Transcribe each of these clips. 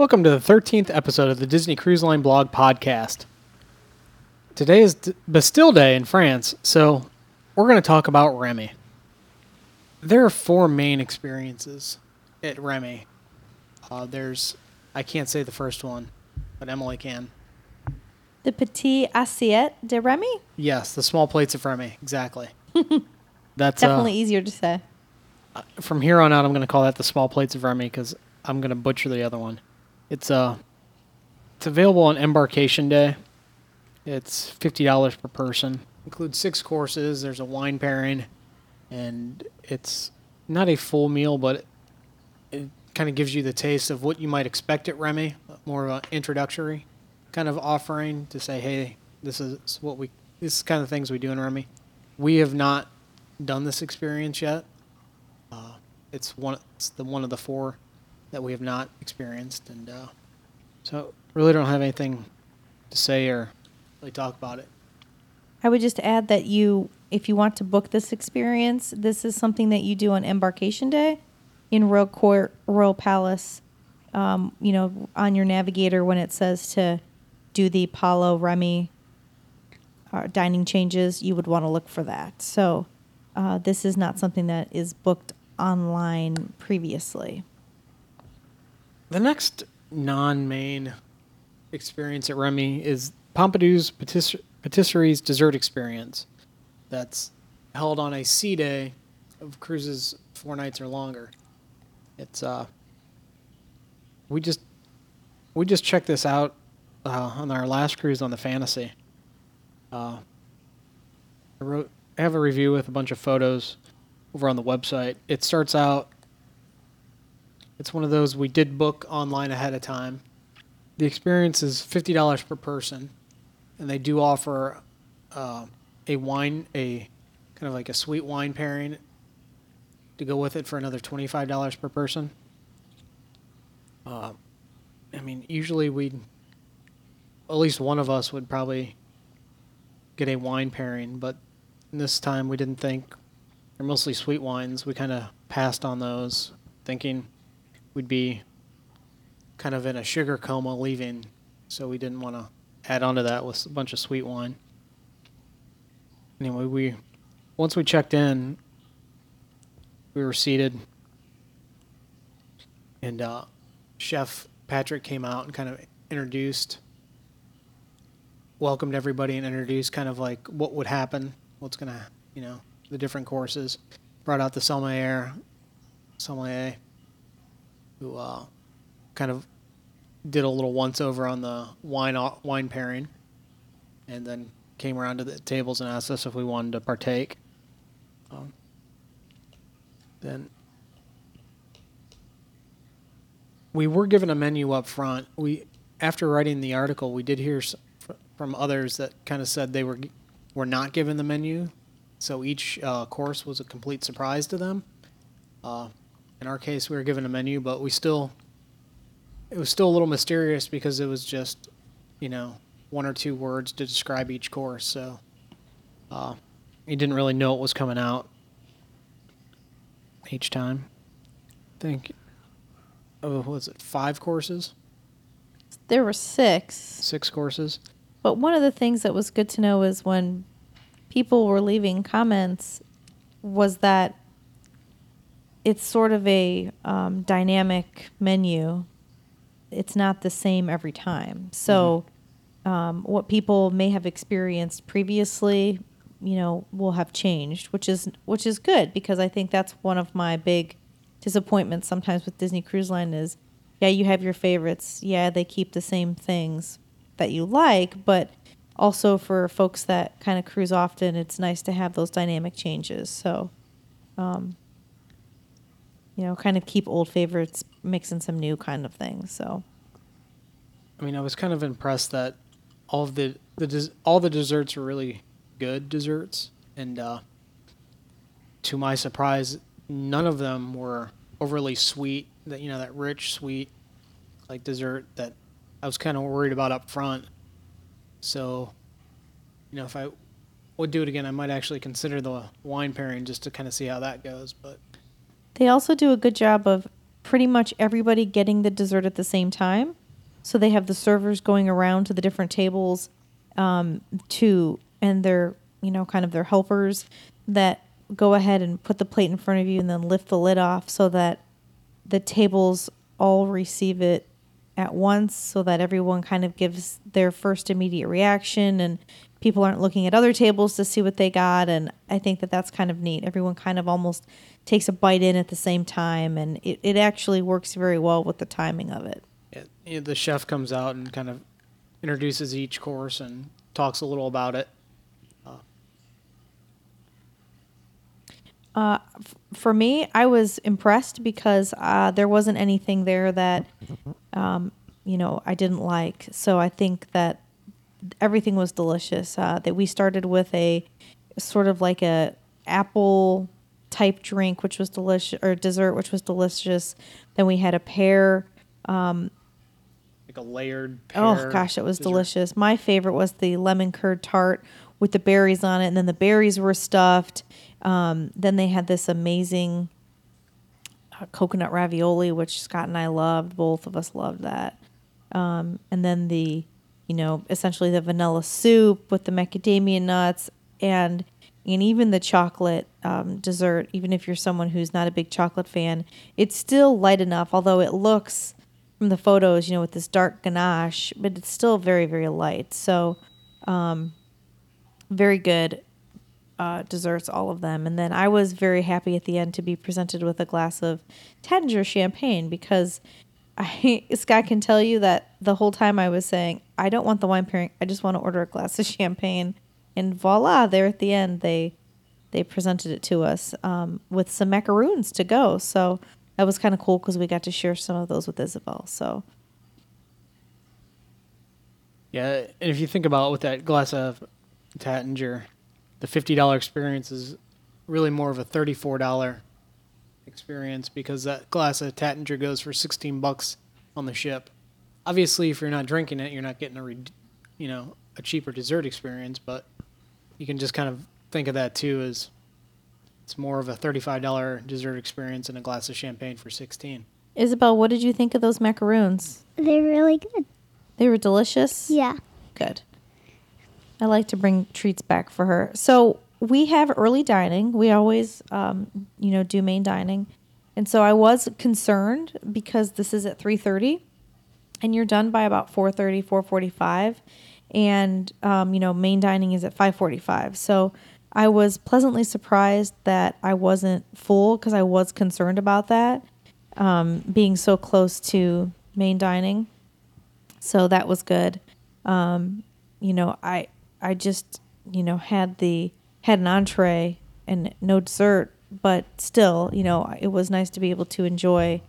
Welcome to the 13th episode of the Disney Cruise Line blog podcast. Today is D- Bastille Day in France, so we're going to talk about Remy. There are four main experiences at Remy. Uh, there's, I can't say the first one, but Emily can. The Petite Assiette de Remy? Yes, the small plates of Remy, exactly. That's Definitely uh, easier to say. from here on out. I'm going to call that the small plates of Remy because I'm going to butcher the other one. It's uh, it's available on Embarkation Day. It's fifty dollars per person. Includes six courses. There's a wine pairing, and it's not a full meal, but it, kind of gives you the taste of what you might expect at Remy. More of an introductory kind of offering to say, hey, this is what we, this is kind of things we do in Remy. We have not done this experience yet. Uh, it's one, it's the one of the four that we have not experienced, and uh, so really don't have anything to say or really talk about it. I would just add that you, if you want to book this experience, this is something that you do on Embarkation Day in Royal Court, Royal Palace. Um, you know, on your navigator when it says to do the Apollo Remy uh, dining changes, you would want to look for that. So uh, this is not something that is booked online previously. The next non-main experience at Remy is Pompidou's Patis- Patisserie's dessert experience. That's held on a sea day of cruises four nights or longer. It's uh, we just we just checked this out uh, on our last cruise on the Fantasy. Uh, I wrote I have a review with a bunch of photos over on the website. It starts out it's one of those we did book online ahead of time. The experience is fifty dollars per person, and they do offer uh, a wine, a kind of like a sweet wine pairing to go with it for another twenty five dollars per person. Uh, I mean, usually we, at least one of us would probably get a wine pairing, but this time we didn't think they're mostly sweet wines. We kind of passed on those, thinking we'd be kind of in a sugar coma leaving, so we didn't want to add on to that with a bunch of sweet wine. Anyway, we once we checked in, we were seated, and uh, Chef Patrick came out and kind of introduced, welcomed everybody, and introduced kind of like what would happen, what's gonna, you know, the different courses. Brought out the sommelier, sommelier who uh, kind of did a little once over on the wine wine pairing, and then came around to the tables and asked us if we wanted to partake. Um, then we were given a menu up front. We after writing the article, we did hear from others that kind of said they were were not given the menu, so each uh, course was a complete surprise to them. Uh, in our case, we were given a menu, but we still it was still a little mysterious because it was just you know one or two words to describe each course, so uh, you didn't really know what was coming out each time. I think oh, was it five courses, There were six. six courses? But one of the things that was good to know is when people were leaving comments was that it's sort of a um, dynamic menu. It's not the same every time. So, um, what people may have experienced previously, you know, will have changed, which is which is good because I think that's one of my big disappointments sometimes with Disney Cruise Line is, yeah, you have your favorites. Yeah, they keep the same things that you like, but also for folks that kind of cruise often, it's nice to have those dynamic changes. So, um, you know, kind of keep old favorites, mix in some new kind of things. So, I mean, I was kind of impressed that all the the des- all the desserts were really good desserts, and uh, to my surprise, none of them were overly sweet. That you know, that rich, sweet, like dessert that I was kind of worried about up front. So, you know, if I would do it again, I might actually consider the wine pairing just to kind of see how that goes. But they also do a good job of pretty much everybody getting the dessert at the same time. So they have the servers going around to the different tables um, to, and they're, you know, kind of their helpers that go ahead and put the plate in front of you and then lift the lid off so that the tables all receive it at once so that everyone kind of gives their first immediate reaction and people aren't looking at other tables to see what they got. And i think that that's kind of neat. Everyone kind of almost takes a bite in at the same time and it, it actually works very well with the timing of it. Yeah, the chef comes out and kind of introduces each course and talks a little about it. Uh, f- for me, I was impressed because uh, there wasn't anything there that, um, you know, I didn't like. So I think that everything was delicious. Uh, that we started with a sort of like a apple type drink, which was delicious, or dessert, which was delicious. Then we had a pear. Like a layered. Pear. Oh gosh, it was dessert. delicious. My favorite was the lemon curd tart with the berries on it, and then the berries were stuffed. Um, then they had this amazing uh, coconut ravioli, which Scott and I loved. Both of us loved that. Um, and then the, you know, essentially the vanilla soup with the macadamia nuts and and even the chocolate um, dessert. Even if you're someone who's not a big chocolate fan, it's still light enough. Although it looks from the photos, you know, with this dark ganache, but it's still very very light. So, um, very good uh, desserts, all of them. And then I was very happy at the end to be presented with a glass of Taittinger champagne because I Scott can tell you that the whole time I was saying I don't want the wine pairing, I just want to order a glass of champagne, and voila, there at the end they they presented it to us um, with some macaroons to go. So that was kind of cool because we got to share some of those with Isabel. So Yeah, and if you think about with that glass of Taittinger, the fifty dollar experience is really more of a thirty four dollar experience because that glass of Taittinger goes for sixteen bucks on the ship. Obviously, if you're not drinking it, you're not getting a re- you know a cheaper dessert experience, but you can just kind of think of that too as it's more of a thirty five dollar dessert experience and a glass of champagne for sixteen. Isabel, what did you think of those macaroons? They're really good. They were delicious. Yeah. Good. I like to bring treats back for her. So we have early dining. We always, um, you know, do main dining, and so I was concerned because this is at three thirty, and you're done by about 4.30, 4.45. and um, you know main dining is at five forty five. So I was pleasantly surprised that I wasn't full because I was concerned about that um, being so close to main dining. So that was good um, you know, I I just you know had the had an entree and no dessert, but still, you know, it was nice to be able to enjoy,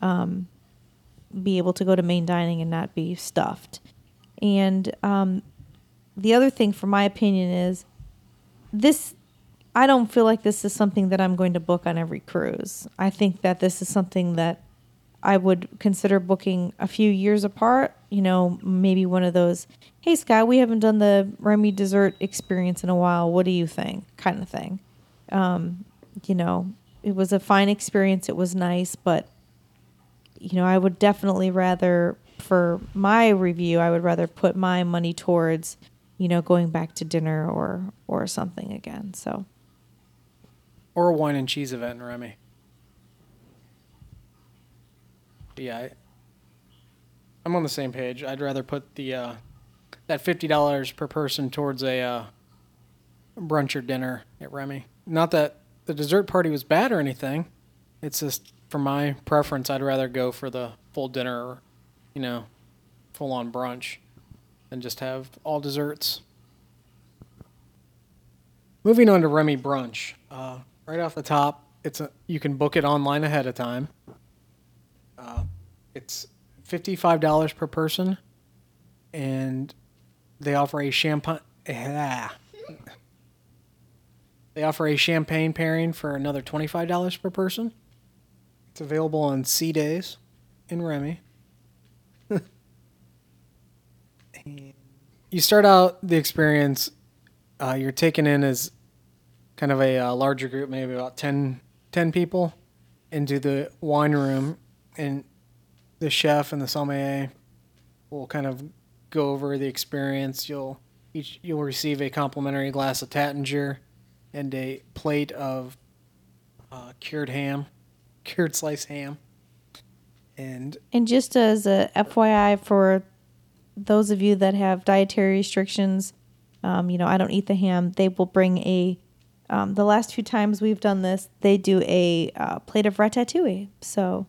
um, be able to go to main dining and not be stuffed. And um, the other thing, for my opinion, is this. I don't feel like this is something that I'm going to book on every cruise. I think that this is something that I would consider booking a few years apart. You know, maybe one of those, hey, Scott, we haven't done the Remy dessert experience in a while. What do you think? Kind of thing. Um, you know, it was a fine experience. It was nice, but, you know, I would definitely rather, for my review, I would rather put my money towards, you know, going back to dinner or, or something again. So, or a wine and cheese event in Remy. Yeah, I'm on the same page. I'd rather put the uh, that fifty dollars per person towards a uh, brunch or dinner at Remy. Not that the dessert party was bad or anything. It's just for my preference, I'd rather go for the full dinner, or, you know, full on brunch, than just have all desserts. Moving on to Remy brunch. Uh, right off the top, it's a you can book it online ahead of time. Uh, it's fifty-five dollars per person, and they offer a champagne. Ah. They offer a champagne pairing for another twenty-five dollars per person. It's available on sea days in Remy. You start out the experience. Uh, you're taken in as kind of a uh, larger group, maybe about 10, 10 people, into the wine room and the chef and the sommelier will kind of go over the experience. You'll each you'll receive a complimentary glass of Taittinger and a plate of uh, cured ham, cured sliced ham, and And just as a FYI for those of you that have dietary restrictions, um, you know, I don't eat the ham. They will bring a. Um, the last few times we've done this, they do a uh, plate of ratatouille. So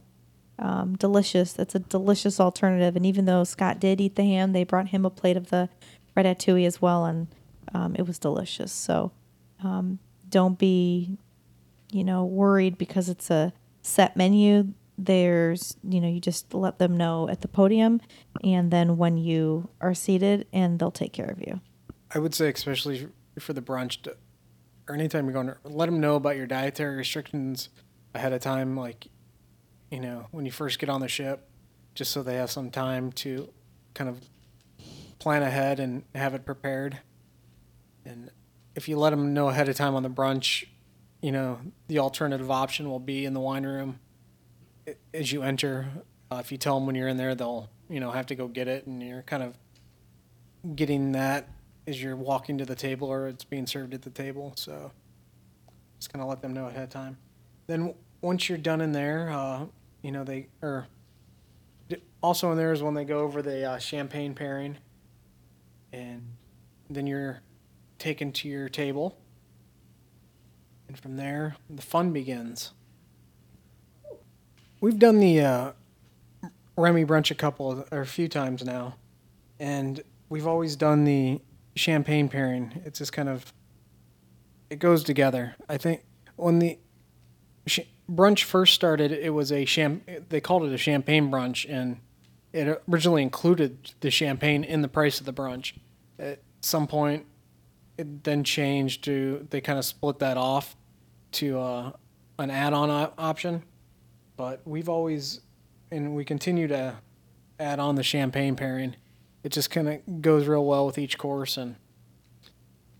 um, delicious. That's a delicious alternative. And even though Scott did eat the ham, they brought him a plate of the ratatouille as well, and um, it was delicious. So um, don't be, you know, worried because it's a set menu. There's, you know, you just let them know at the podium, and then when you are seated, and they'll take care of you. I would say especially for the brunch, or anytime you're going, to, let them know about your dietary restrictions ahead of time. Like, you know, when you first get on the ship, just so they have some time to kind of plan ahead and have it prepared. And if you let them know ahead of time on the brunch, you know, the alternative option will be in the wine room as you enter. Uh, if you tell them when you're in there, they'll, you know, have to go get it, and you're kind of getting that as you're walking to the table or it's being served at the table. So just kind of let them know ahead of time. Then once you're done in there, uh, you know, they, or also in there is when they go over the uh, champagne pairing. And then you're taken to your table. And from there, the fun begins. We've done the uh, Remy brunch a couple of, or a few times now, and we've always done the champagne pairing. It's just kind of it goes together. I think when the sh- brunch first started, it was a cham- they called it a champagne brunch, and it originally included the champagne in the price of the brunch. At some point, it then changed to they kind of split that off to uh, an add-on op- option. But we've always, and we continue to add on the champagne pairing. It just kind of goes real well with each course, and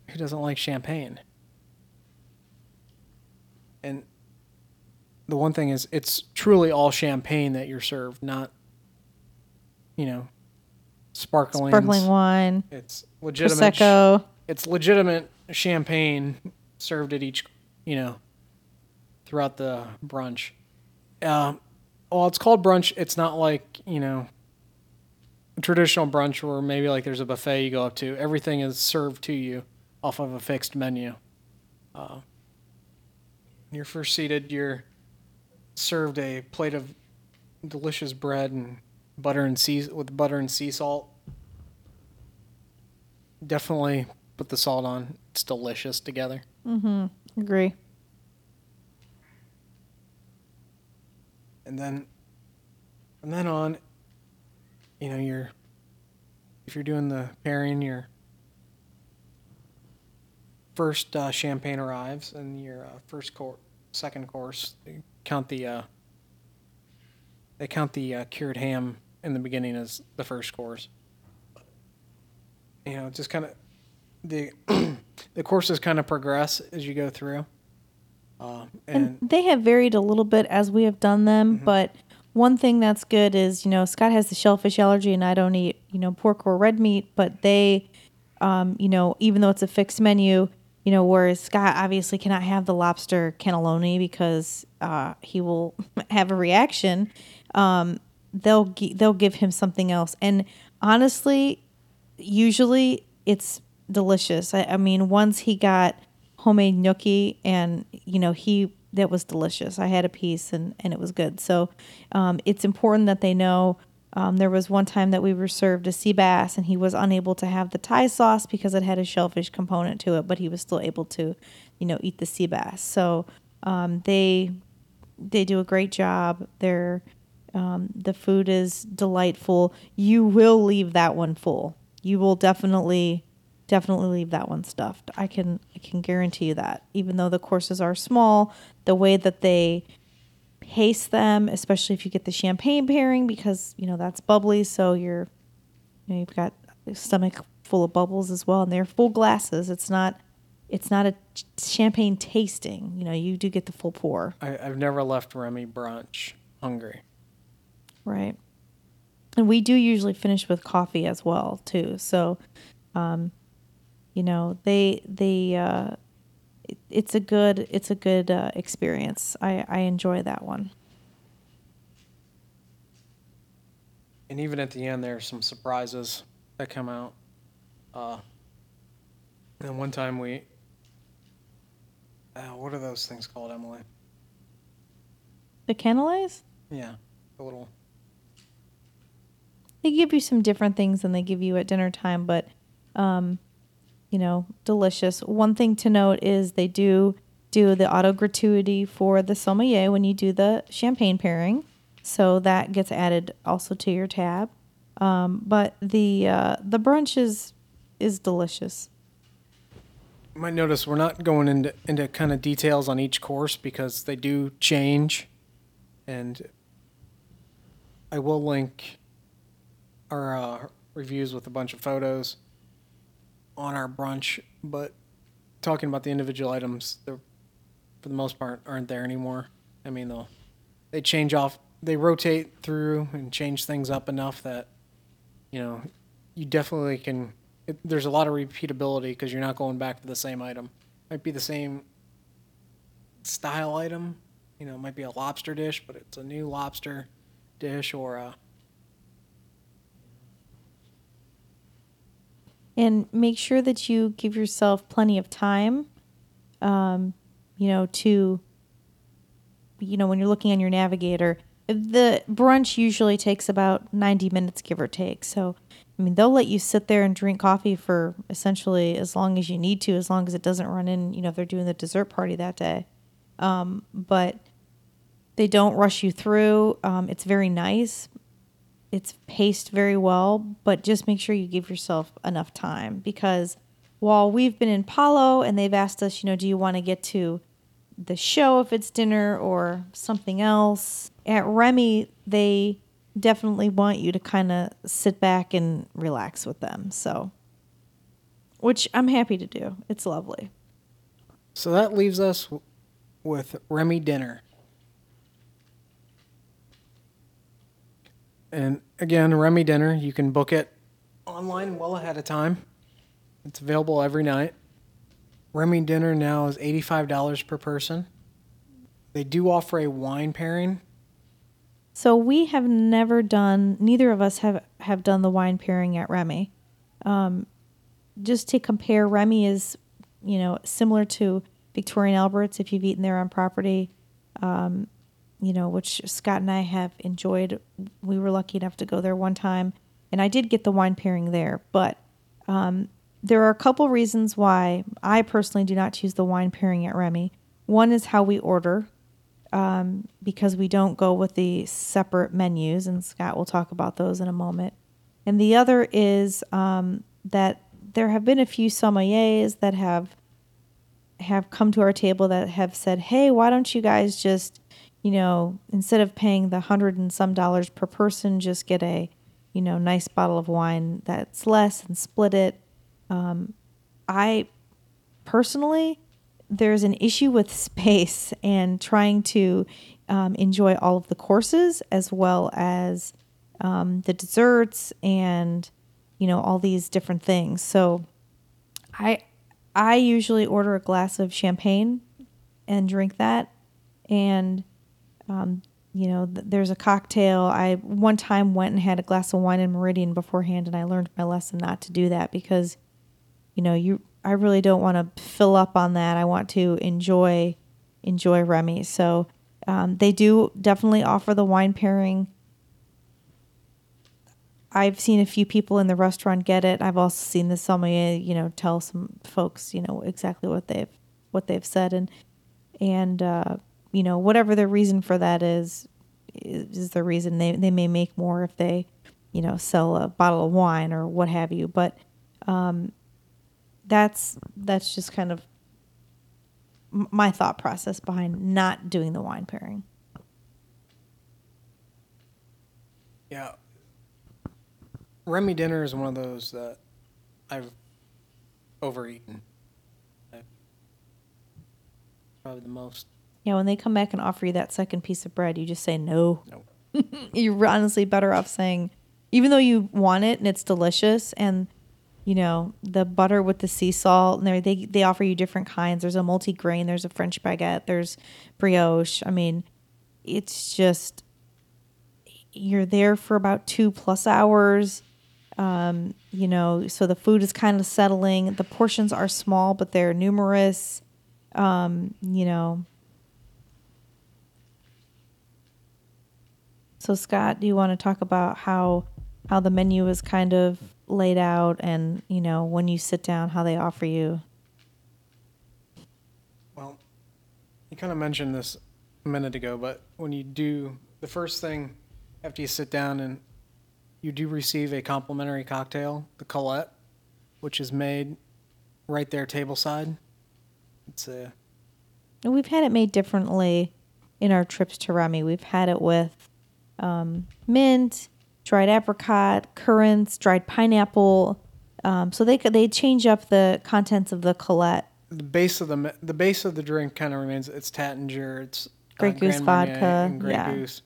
who doesn't like champagne? And the one thing is, it's truly all champagne that you're served, not, you know, sparkling. Sparkling wine, It's legitimate. prosecco. it's legitimate champagne served at each, you know, throughout the brunch. Uh, well, it's called brunch. It's not like you know, traditional brunch where maybe like there's a buffet you go up to. Everything is served to you off of a fixed menu. Uh, you're first seated, you're served a plate of delicious bread and butter and sea with butter and sea salt. Definitely put the salt on. It's delicious together. Mm-hmm. Agree. and then from then on, you know, you're if you're doing the pairing, your first uh, champagne arrives, and your uh, first course, second course, count the uh, they count the uh, cured ham in the beginning as the first course. You know, just kind of the the courses kind of progress as you go through. Uh, And and they have varied a little bit as we have done them, but one thing that's good is, you know, Scott has the shellfish allergy and I don't eat, you know, pork or red meat, but they, um, you know, even though it's a fixed menu, you know, whereas Scott obviously cannot have the lobster cannelloni because uh, he will have a reaction. Um, they'll they'll give him something else, and honestly, usually it's delicious. I, I mean, once he got homemade gnocchi, and you know he that was delicious. I had a piece, and and it was good. So um, it's important that they know. Um, there was one time that we were served a sea bass, and he was unable to have the Thai sauce because it had a shellfish component to it, but he was still able to, you know, eat the sea bass. So um, they they do a great job. They're um, the food is delightful. You will leave that one full. You will definitely, definitely leave that one stuffed. I can, I can guarantee you that. Even though the courses are small, the way that they pace them, especially if you get the champagne pairing, because you know that's bubbly, so you're, you know, you've got stomach full of bubbles as well, and they're full glasses. It's not, it's not a champagne tasting. You know, you do get the full pour. I, I've never left Remy brunch hungry. Right. And we do usually finish with coffee as well too. So, um, you know, they they uh, it's a good it's a good uh, experience. I I enjoy that one. And even at the end, there are some surprises that come out. Uh, and one time we, uh, what are those things called, Emily? The canelés? Yeah, a little. They give you some different things than they give you at dinner time, but um, you know, delicious. One thing to note is they do do the auto gratuity for the sommelier when you do the champagne pairing, so that gets added also to your tab. Um, but the uh, the brunch is is delicious. You might notice we're not going into into kind of details on each course because they do change, and I will link our uh, reviews with a bunch of photos on our brunch. But talking about the individual items, they're for the most part aren't there anymore. I mean, they'll they change off, they rotate through and change things up enough that you know you definitely can. It, there's a lot of repeatability because you're not going back to the same item. Might be the same style item. You know, it might be a lobster dish, but it's a new lobster dish or a and make sure that you give yourself plenty of time um, you know to you know when you're looking on your navigator the brunch usually takes about 90 minutes give or take. So i mean they'll let you sit there and drink coffee for essentially as long as you need to as long as it doesn't run in you know if they're doing the dessert party that day. Um, but they don't rush you through. Um, it's very nice it's paced very well, but just make sure you give yourself enough time because while we've been in Palo and they've asked us, you know, do you want to get to the show if it's dinner or something else? At Remy, they definitely want you to kind of sit back and relax with them. So, which I'm happy to do. It's lovely. So that leaves us with Remy dinner. And again, Remy dinner, you can book it online well ahead of time. It's available every night. Remy dinner now is $85 per person. They do offer a wine pairing. So we have never done. Neither of us have have done the wine pairing at Remy. Um, just to compare, Remy is, you know, similar to Victoria and Alberts if you've eaten there on property. Um, you know, which Scott and I have enjoyed. We were lucky enough to go there one time, and I did get the wine pairing there. But um, there are a couple reasons why I personally do not choose the wine pairing at Remy. One is how we order, um, because we don't go with the separate menus, and Scott will talk about those in a moment. And the other is um, that there have been a few sommeliers that have have come to our table that have said, "Hey, why don't you guys just you know, instead of paying the hundred and some dollars per person, just get a, you know, nice bottle of wine that's less and split it. Um, I personally, there's an issue with space and trying to um, enjoy all of the courses as well as um, the desserts and you know all these different things. So, I I usually order a glass of champagne and drink that, and um, you know, th- there's a cocktail. I one time went and had a glass of wine in Meridian beforehand, and I learned my lesson not to do that because, you know, you I really don't want to fill up on that. I want to enjoy enjoy Remy. So um, they do definitely offer the wine pairing. I've seen a few people in the restaurant get it. I've also seen the sommelier, you know, tell some folks, you know, exactly what they've what they've said, and and uh, you know, whatever the reason for that is, is the reason they, they may make more if they, you know, sell a bottle of wine or what have you. But um, that's that's just kind of my thought process behind not doing the wine pairing. Yeah. Remy dinner is one of those that I've overeaten. I've probably the most Yeah, when they come back and offer you that second piece of bread, you just say no. No. You're honestly better off saying, even though you want it and it's delicious, and you know the butter with the sea salt, and they they offer you different kinds. There's a multi grain, there's a French baguette, there's brioche. I mean, it's just you're there for about two plus hours. Um, you know, so the food is kind of settling. The portions are small, but they're numerous. Um, you know. So Scott, do you want to talk about how how the menu is kind of laid out and, you know, when you sit down how they offer you? Well, you kind of mentioned this a minute ago, but when you do the first thing after you sit down and you do receive a complimentary cocktail, the Colette, which is made right there tableside. It's a we've had it made differently in our trips to Remy. We've had it with um, mint, dried apricot, currants, dried pineapple. Um, so they they change up the contents of the Colette. the base of the the base of the drink kind of remains it's Taittinger, it's Grey uh, Goose Grand vodka, and Grey yeah. Goose.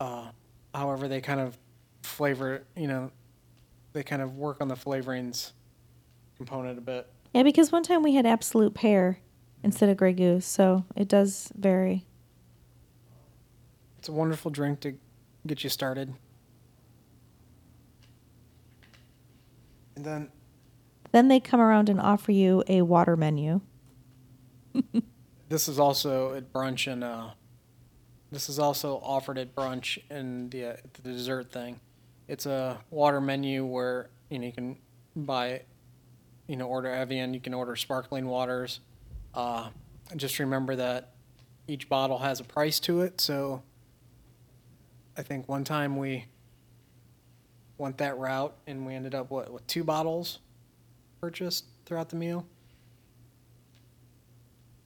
Uh, however, they kind of flavor. You know, they kind of work on the flavorings component a bit. Yeah, because one time we had Absolut Pear instead of Grey Goose, so it does vary. It's a wonderful drink to get you started. And then Then they come around and offer you a water menu. this is also at brunch and uh, this is also offered at brunch and the, uh, the dessert thing. It's a water menu where you know you can buy, you know, order Evian. You can order sparkling waters. Uh, just remember that each bottle has a price to it. So I think one time we went that route and we ended up what with two bottles purchased throughout the meal.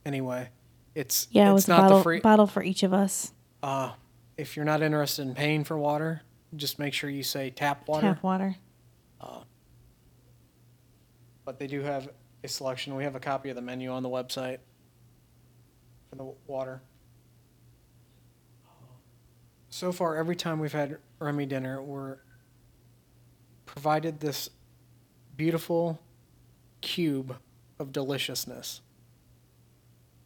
Anyway, it's Yeah, it it's was a not bottle, the free. bottle for each of us. Uh, if you're not interested in paying for water, just make sure you say tap water. Tap water. But they do have a selection. We have a copy of the menu on the website for the water. So far, every time we've had Remy dinner, we're provided this beautiful cube of deliciousness.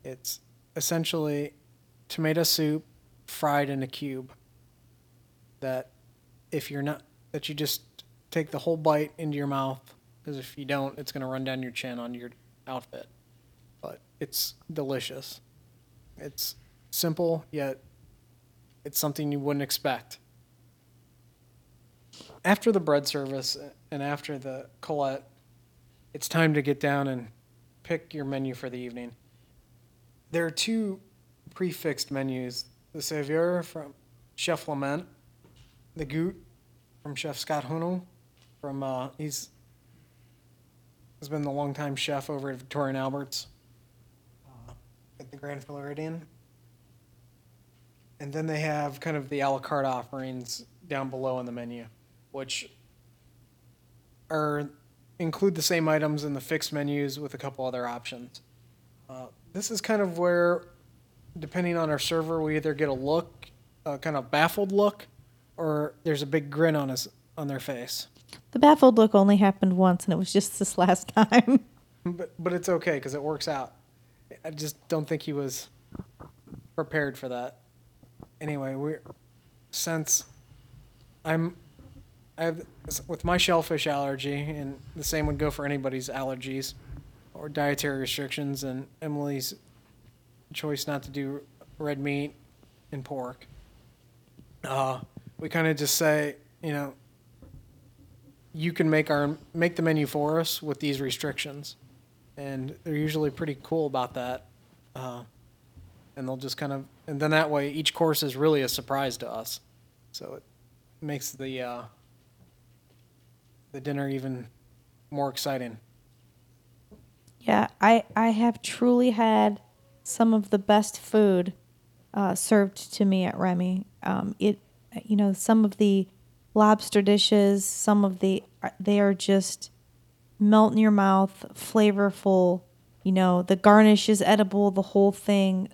It's essentially tomato soup fried in a cube that if you're not that you just take the whole bite into your mouth because if you don't it's going to run down your chin on your outfit but it's delicious it's simple yet it's something you wouldn't expect after the bread service and after the colette it's time to get down and pick your menu for the evening there are two prefixed menus the Saveur from Chef Lallement, the Goût from Chef Scott Hunnel. From uh, he's has been the longtime chef over at Victoria and Alberts uh, at the Grand Floridian. And then they have kind of the a la carte offerings down below in the menu, which are include the same items in the fixed menus with a couple other options. Uh, this is kind of where depending on our server, we either get a look, a kind of baffled look, or there's a big grin on us on their face. The baffled look only happened once, and it was just this last time. But but it's okay because it works out. I just don't think he was prepared for that. Anyway, we since I'm I have with my shellfish allergy, and the same would go for anybody's allergies or dietary restrictions, and Emily's choice not to do red meat and pork. Uh, we kind of just say, you know, you can make our make the menu for us with these restrictions, and they're usually pretty cool about that. Uh, and they'll just kind of, and then that way each course is really a surprise to us, so it makes the uh, the dinner even more exciting. Yeah, I I have truly had some of the best food uh, served to me at Remy. Um, it, you know, some of the lobster dishes, some of the they are just melt in your mouth, flavorful. You know, the garnish is edible, the whole thing.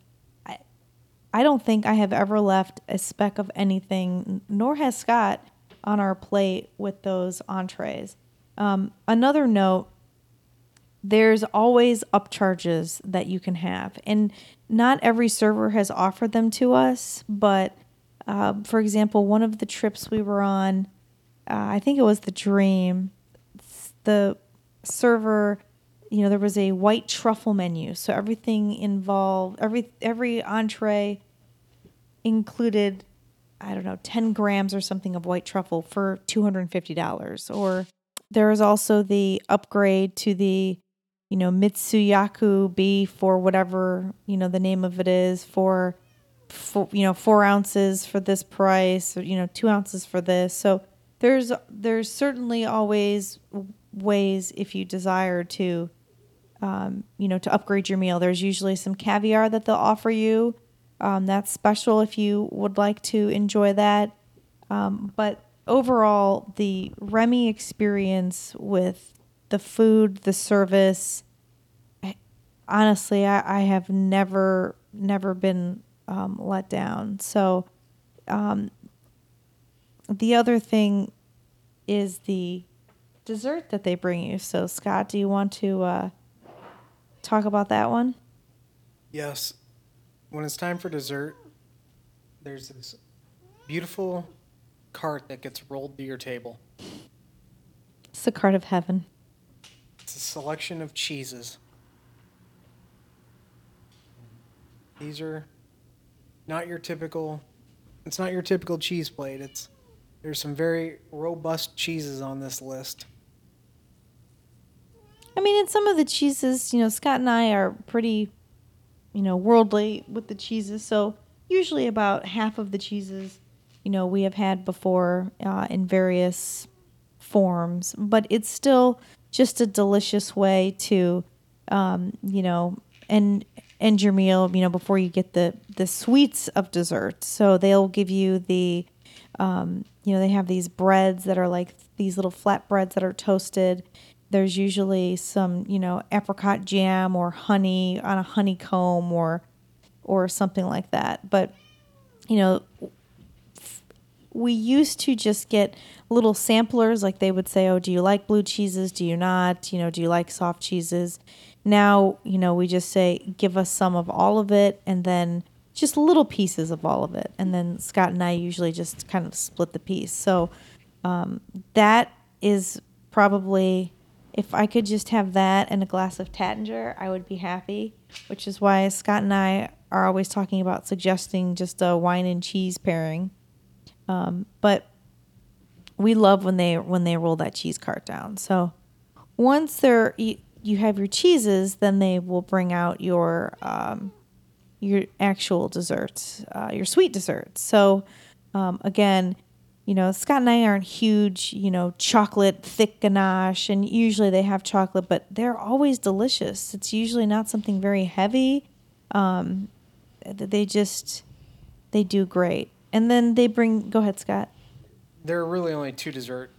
I, don't think I have ever left a speck of anything, nor has Scott, on our plate with those entrees. Um, another note there's always upcharges that you can have. And not every server has offered them to us, but uh, for example, one of the trips we were on, uh, I think it was the Dream, the server you know there was a white truffle menu. So everything involved every every entree included i don't know 10 grams or something of white truffle for $250 or there is also the upgrade to the you know mitsuyaku beef or whatever you know the name of it is for, for you know four ounces for this price or you know two ounces for this. So there's there's certainly always ways if you desire to um, you know to upgrade your meal. There's usually some caviar that they'll offer you um, that's special if you would like to enjoy that. Um, but overall the remy experience with the food the service honestly i, I have never never been um, let down. So um, the other thing is the dessert that they bring you. So, Scott, do you want to uh, talk about that one? Yes. When it's time for dessert, there's this beautiful cart that gets rolled to your table. It's the cart of heaven. It's a selection of cheeses. These are not your typical it's not your typical cheese plate. It's there's some very robust cheeses on this list. I mean, in some of the cheeses, you know, Scott and I are pretty, you know, worldly with the cheeses. So usually about half of the cheeses, you know, we have had before uh, in various forms, but it's still just a delicious way to, um, you know, and end your meal, you know, before you get the the sweets of dessert. So they'll give you the, um, you know, they have these breads that are like these little flat breads that are toasted there's usually some, you know, apricot jam or honey on a honeycomb or or something like that. But you know, we used to just get little samplers like they would say, "Oh, do you like blue cheeses? Do you not? You know, do you like soft cheeses?" Now, you know, we just say, "Give us some of all of it," and then just little pieces of all of it. And then Scott and I usually just kind of split the piece. So um, that is probably if I could just have that and a glass of Taittinger, I would be happy. Which is why Scott and I are always talking about suggesting just a wine and cheese pairing. Um, but we love when they when they roll that cheese cart down. So once they're you, you have your cheeses, then they will bring out your um, your actual desserts, uh, your sweet desserts. So um, again, you know, Scott and I aren't huge, you know, chocolate thick ganache, and usually they have chocolate, but they're always delicious. It's usually not something very heavy. Um, they just they do great, and then they bring. Go ahead, Scott. There are really only two dessert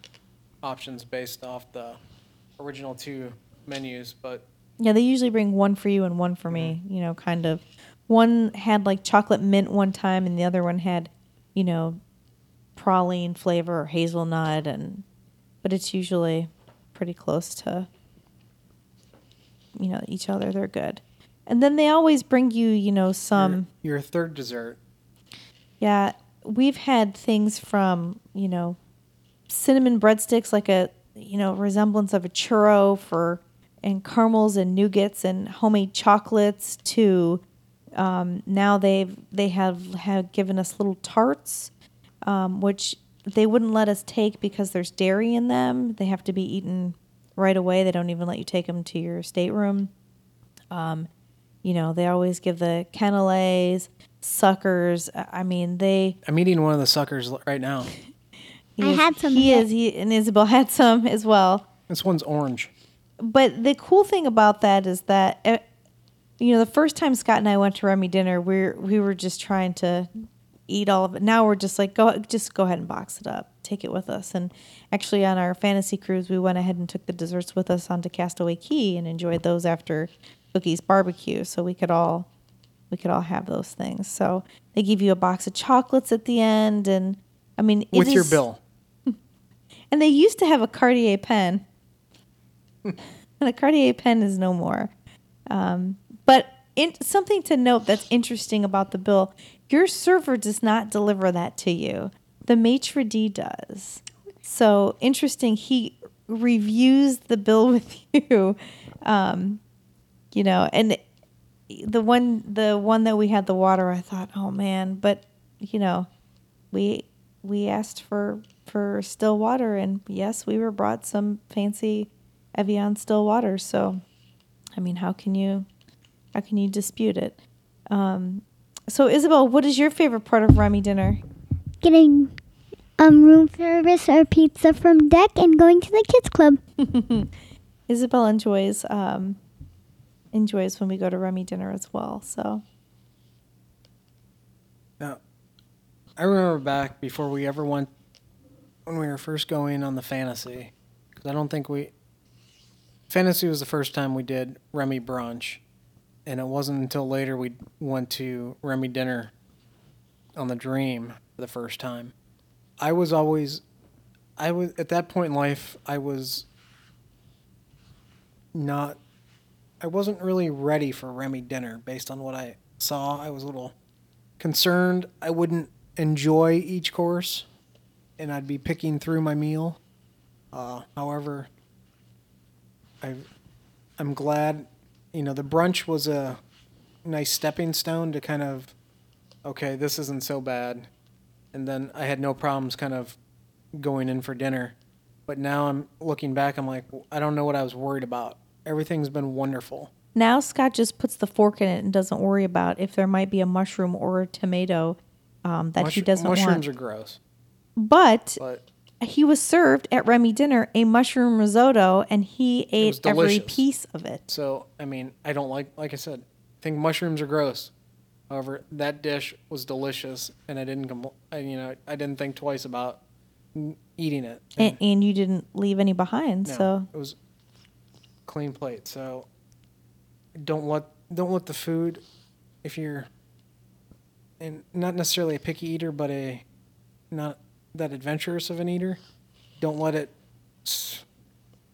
options based off the original two menus, but yeah, they usually bring one for you and one for me. You know, kind of. One had like chocolate mint one time, and the other one had, you know, praline flavor or hazelnut and but it's usually pretty close to you know each other. They're good. And then they always bring you you know some your, your third dessert. Yeah we've had things from you know cinnamon breadsticks like a you know resemblance of a churro for and caramels and nougats and homemade chocolates to um, now they've they have have given us little tarts um, which they wouldn't let us take because there's dairy in them. They have to be eaten right away. They don't even let you take them to your stateroom. Um, you know, they always give the canelés, suckers. I mean, they. I'm eating one of the suckers right now. I is, had some. He is. He and Isabel had some as well. This one's orange. But the cool thing about that is that, eh, you know, the first time Scott and I went to Remy dinner, we we were just trying to eat all of it. Now we're just like go just go ahead and box it up. Take it with us. And actually on our fantasy cruise we went ahead and took the desserts with us onto Castaway Cay and enjoyed those after Cookie's barbecue so we could all we could all have those things. So they give you a box of chocolates at the end, and I mean, it With your bill. And they used to have a Cartier pen, and a Cartier pen is no more. Um, but in, something to note that's interesting about the bill: your server does not deliver that to you. The maitre d does. So interesting. He reviews the bill with you. Um, you know, and the one the one that we had the water, I thought, oh man, but you know, we we asked for for still water, and yes, we were brought some fancy Evian still water. So, I mean, how can you how can you dispute it? Um, so, Isabel, what is your favorite part of Remy dinner? Getting um room service or pizza from deck and going to the kids club. Isabel enjoys um, enjoys when we go to Remy dinner as well. So, Now, I remember back before we ever went, when we were first going on the fantasy, because I don't think we. Fantasy was the first time we did Remy brunch, and it wasn't until later we went to Remy dinner on the Dream for the first time. I was always, I was at that point in life, I was not, I wasn't really ready for Remy dinner based on what I saw. I was a little concerned I wouldn't enjoy each course and I'd be picking through my meal. Uh, however, I, I'm glad, you know, the brunch was a nice stepping stone to kind of, okay, this isn't so bad. And then I had no problems kind of going in for dinner. But now I'm looking back, I'm like, I don't know what I was worried about. Everything's been wonderful. Now Scott just puts the fork in it and doesn't worry about if there might be a mushroom or a tomato um, that he doesn't mushrooms want. Mushrooms are gross, but but he was served at Remy dinner a mushroom risotto, and he ate every piece of it. So, I mean, I don't like, like I said, I think mushrooms are gross. However, that dish was delicious, and I didn't, compl- I, you know, I didn't think twice about eating it. And, and you didn't leave any behind, No, so it was clean plate. So, don't let don't let the food, if you're, and not necessarily a picky eater, but a not that adventurous of an eater, don't let it,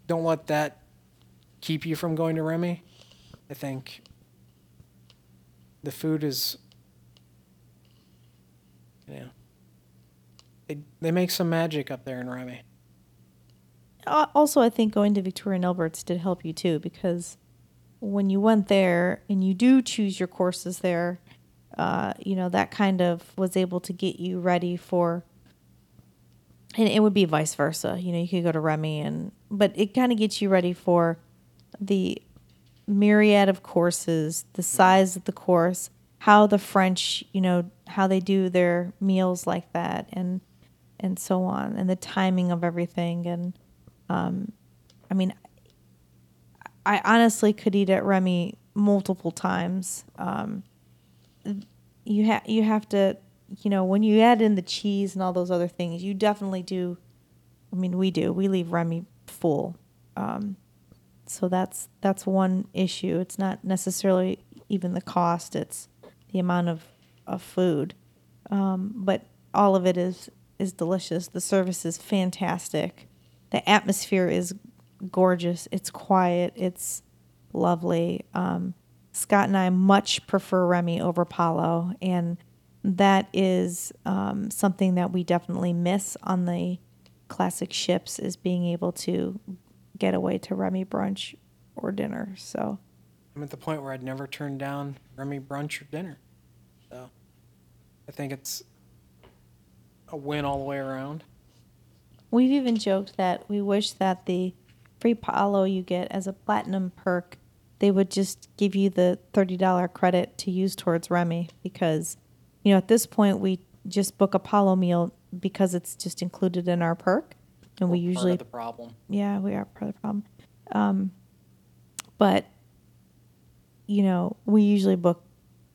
don't let that keep you from going to Remy. I think the food is, yeah. They, they make some magic up there in Remy. Also i think going to victoria and alberts did help you too because when you went there and you do choose your courses there uh, you know that kind of was able to get you ready for and it would be vice versa you know you could go to remy and but it kind of gets you ready for the myriad of courses the size of the course how the french you know how they do their meals like that and and so on and the timing of everything and um, I mean, I honestly could eat at Remy multiple times. Um, you have you have to, you know, when you add in the cheese and all those other things, you definitely do. I mean, we do. We leave Remy full. Um, so that's that's one issue. It's not necessarily even the cost; it's the amount of of food. Um, but all of it is is delicious. The service is fantastic. The atmosphere is gorgeous. It's quiet. It's lovely. Um, Scott and I much prefer Remy over Palo, and that is um, something that we definitely miss on the classic ships is being able to get away to Remy brunch or dinner. So I'm at the point where I'd never turn down Remy brunch or dinner. So I think it's a win all the way around. we've even joked that we wish that the free Palo you get as a platinum perk, they would just give you the thirty dollar credit to use towards Remy because, you know, at this point we just book a Palo meal because it's just included in our perk, and we We're part usually of the problem. yeah, we are part of the problem. Um, but you know, we usually book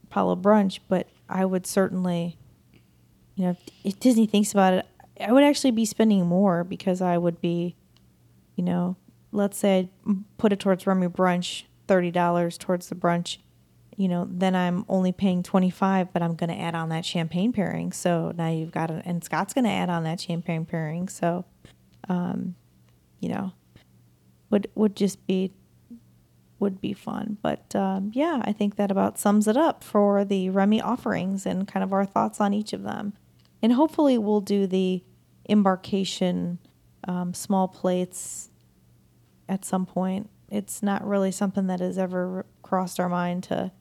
Palo brunch, but I would certainly, you know, if, if Disney thinks about it, I would actually be spending more because I would be, you know, let's say I put it towards Remy brunch, thirty dollars towards the brunch, you know, then I'm only paying 25, but I'm going to add on that champagne pairing. So now you've got, a, and Scott's going to add on that champagne pairing. So, um, you know, would, would just be, would be fun. But um, yeah, I think that about sums it up for the Remy offerings and kind of our thoughts on each of them. And hopefully we'll do the embarkation um, small plates at some point. It's not really something that has ever crossed our mind to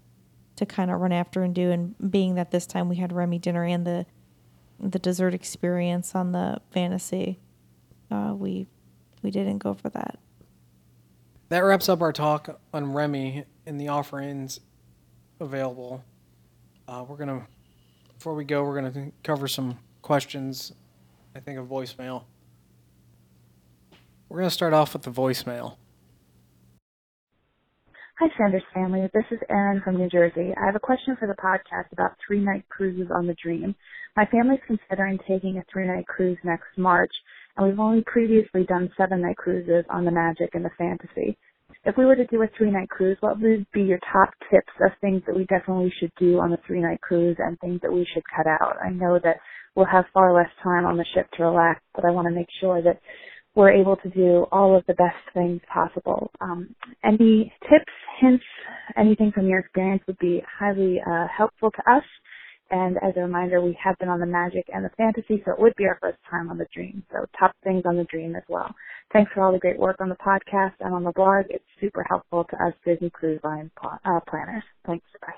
to kind of run after and do. And being that this time we had Remy dinner and the the dessert experience on the fantasy, uh, we we didn't go for that. That wraps up our talk on Remy and the offerings available. Uh, we're gonna before we go, we're gonna cover some questions. I think of voicemail. We're gonna start off with the voicemail. Hi, Sanders family. This is Erin from New Jersey. I have a question for the podcast about three night cruises on the Dream. My family's considering taking a three night cruise next March, and we've only previously done seven night cruises on the Magic and the Fantasy. If we were to do a three night cruise, what would be your top tips of things that we definitely should do on a three night cruise and things that we should cut out? I know that we'll have far less time on the ship to relax, but I want to make sure that we're able to do all of the best things possible. Um, any tips, hints, anything from your experience would be highly uh, helpful to us. And as a reminder, we have been on the Magic and the Fantasy, so it would be our first time on the Dream. So top things on the Dream as well. Thanks for all the great work on the podcast and on the blog. It's super helpful to us Disney Cruise Line uh, planners. Thanks. Bye.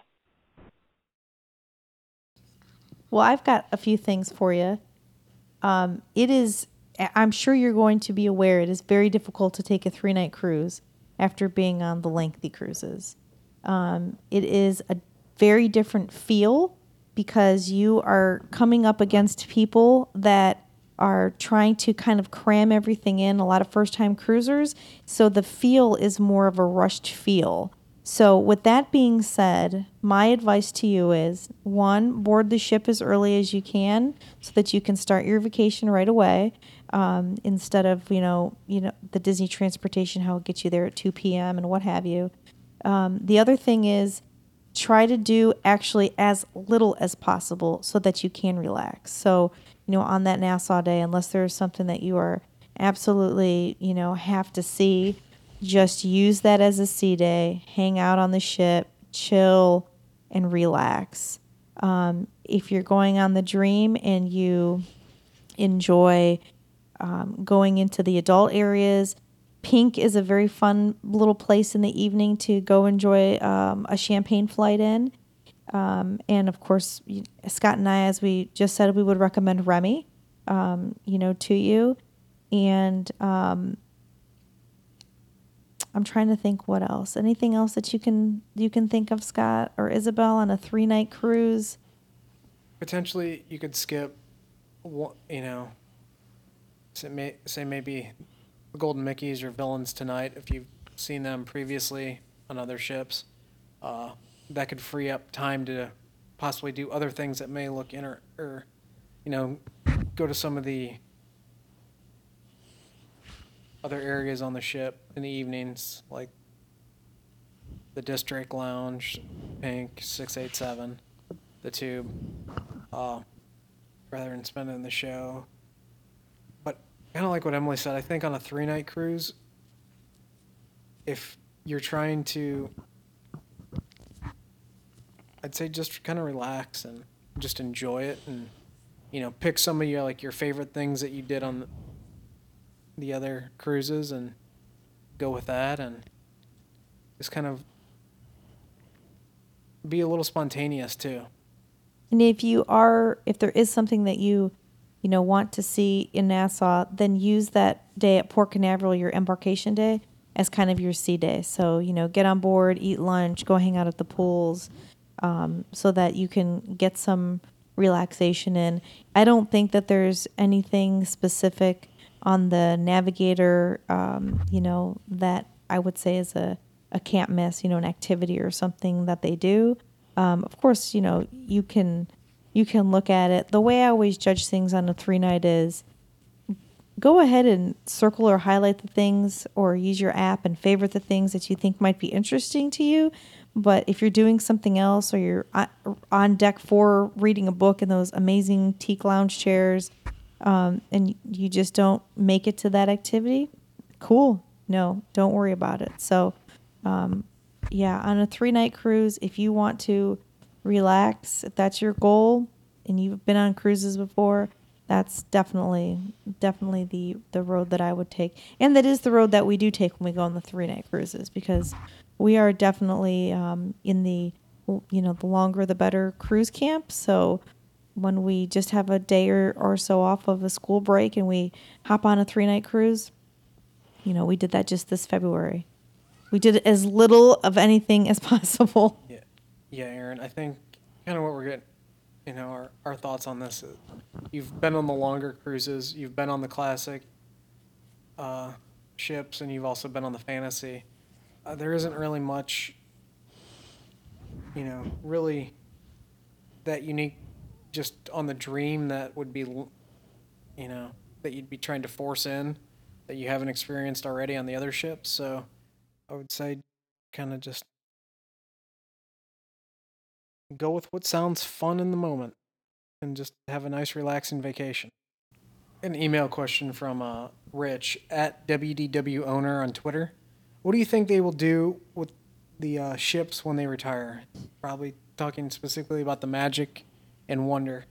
Well, I've got a few things for you. Um, it is I'm sure you're going to be aware it is very difficult to take a three night cruise after being on the lengthy cruises. Um, it is a very different feel because you are coming up against people that are trying to kind of cram everything in, a lot of first time cruisers. So the feel is more of a rushed feel. So, with that being said, my advice to you is one, board the ship as early as you can so that you can start your vacation right away um, instead of you know you know the Disney transportation how it gets you there at 2 p.m. and what have you. Um, the other thing is try to do actually as little as possible so that you can relax. So you know on that Nassau day, unless there's something that you are absolutely you know have to see, just use that as a sea day. Hang out on the ship, chill, and relax. Um, if you're going on the Dream and you enjoy um, going into the adult areas. Pink is a very fun little place in the evening to go enjoy um, a champagne flight in. Um, and of course, Scott and I, as we just said, we would recommend Remy, um, you know, to you. And um, I'm trying to think what else. Anything else that you can you can think of, Scott or Isabel, on a three night cruise? Potentially, you could skip, you know, say, may, say maybe the Golden Mickeys or villains tonight if you've seen them previously on other ships. Uh, that could free up time to possibly do other things that may look inter or you know go to some of the other areas on the ship in the evenings like the district lounge pink 687 the tube uh, rather than spending the show kind of like what Emily said. I think on a three night cruise, if you're trying to, I'd say just kind of relax and just enjoy it and, you know, pick some of your like your favorite things that you did on the, the other cruises and go with that and just kind of be a little spontaneous too. And if you are, if there is something that you you know, want to see in Nassau, then use that day at Port Canaveral, your embarkation day, as kind of your sea day. So, you know, get on board, eat lunch, go hang out at the pools, um, so that you can get some relaxation in. I don't think that there's anything specific on the navigator, um, you know, that I would say is a, a can't miss, you know, an activity or something that they do. Um, of course, you know, you can you can look at it. The way I always judge things on a three night is go ahead and circle or highlight the things or use your app and favorite the things that you think might be interesting to you. But if you're doing something else or you're on deck four reading a book in those amazing teak lounge chairs um, and you just don't make it to that activity, cool. No, don't worry about it. So, um, yeah, on a three night cruise, if you want to relax, if that's your goal and you've been on cruises before, that's definitely definitely the the road that I would take, and that is the road that we do take when we go on the three night cruises because we are definitely um, in the you know the longer the better cruise camp. So when we just have a day or, or so off of a school break and we hop on a three night cruise, you know we did that just this February. We did as little of anything as possible. Yeah, Erin. I think kind of what we're getting you know, our, our thoughts on this. You've been on the longer cruises, you've been on the classic uh, ships, and you've also been on the fantasy. Uh, there isn't really much, you know, really that unique just on the dream that would be, you know, that you'd be trying to force in that you haven't experienced already on the other ships. So I would say kind of just go with what sounds fun in the moment and just have a nice relaxing vacation. An email question from uh, Rich at WDW owner on Twitter. What do you think they will do with the uh, ships when they retire? Probably talking specifically about the Magic and Wonder.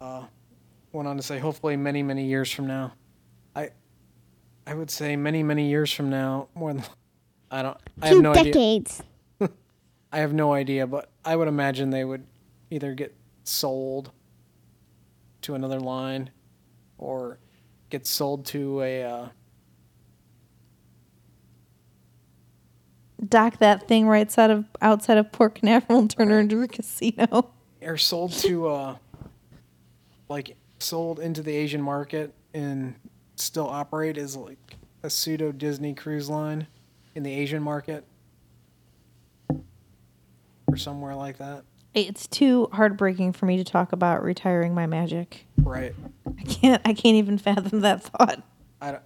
Uh, went on to say, hopefully, many, many years from now. I, I would say many, many years from now. More than I don't. I have Two no decades. idea. I have no idea, but I would imagine they would either get sold to another line or get sold to a uh, dock that thing right outside of outside of Port Canaveral and turn her into a casino. or sold to uh, like sold into the Asian market and still operate as like a pseudo Disney cruise line in the Asian market or somewhere like that. It's too heartbreaking for me to talk about retiring my magic. Right. I can't. I can't even fathom that thought. I don't,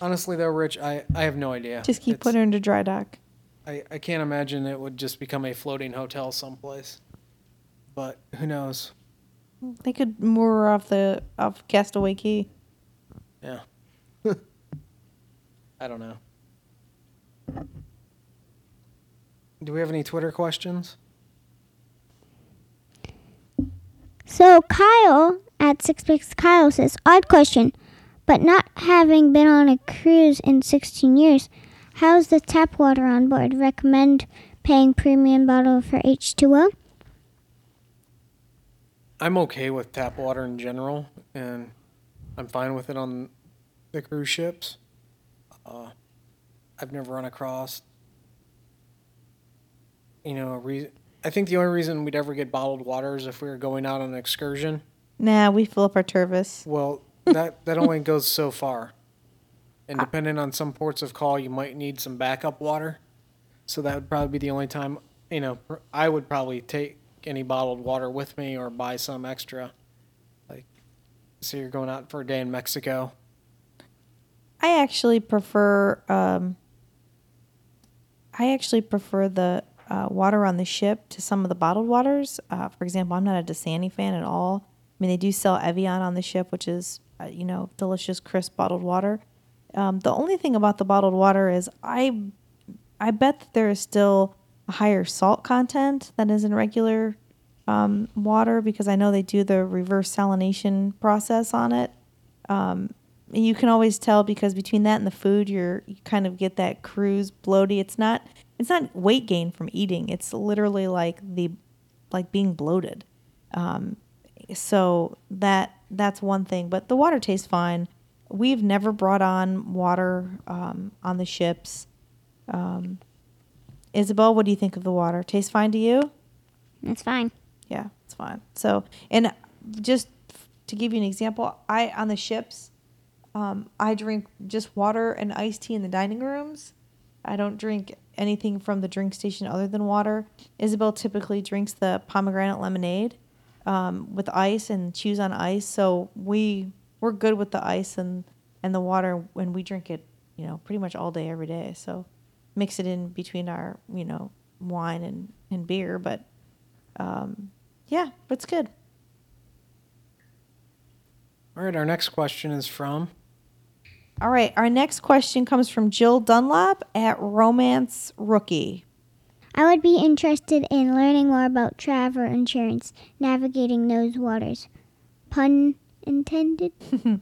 honestly though, Rich, I, I have no idea. Just keep It's- putting her into dry dock. I, I can't imagine it would just become a floating hotel someplace. But who knows? They could moor her off the off Castaway Cay. Yeah. I don't know. Do we have any Twitter questions? So Kyle at Six Picks Kyle says, odd question, but not having been on a cruise in 16 years, how's the tap water on board? Recommend paying premium bottle for H2O? I'm okay with tap water in general, and I'm fine with it on the cruise ships. Uh, I've never run across, you know, reason. I think the only reason we'd ever get bottled water is if we were going out on an excursion. Nah, we fill up our Tervis. Well, that that only goes so far, and depending on some ports of call, you might need some backup water. So that would probably be the only time. You know, pr- I would probably take any bottled water with me or buy some extra. Like, so you're going out for a day in Mexico. I actually prefer. Um, I actually prefer the uh, water on the ship to some of the bottled waters. Uh, for example, I'm not a Dasani fan at all. I mean, they do sell Evian on the ship, which is uh, you know delicious, crisp bottled water. Um, the only thing about the bottled water is I, I bet that there is still a higher salt content than is in regular um, water because I know they do the reverse salination process on it you can always tell because between that and the food you're you kind of get that cruise bloaty it's not it's not weight gain from eating. It's literally like the like being bloated. Um, so that that's one thing. But the water tastes fine. We've never brought on water um, on the ships. Um, isabel what do you think of the water? Tastes fine to you? It's fine. yeah, it's fine. So, and just to give you an example, I on the ships, um, I drink just water and iced tea in the dining rooms. I don't drink anything from the drink station other than water. Isabel typically drinks the pomegranate lemonade um, with ice and chews on ice. So we we're good with the ice and and the water when we drink it, you know, pretty much all day every day. So mix it in between our, you know, wine and and beer, but um yeah, it's good. All right, our next question is from All right, our next question comes from Jill Dunlap at Romance Rookie. I would be interested in learning more about travel insurance, navigating those waters. Pun intended.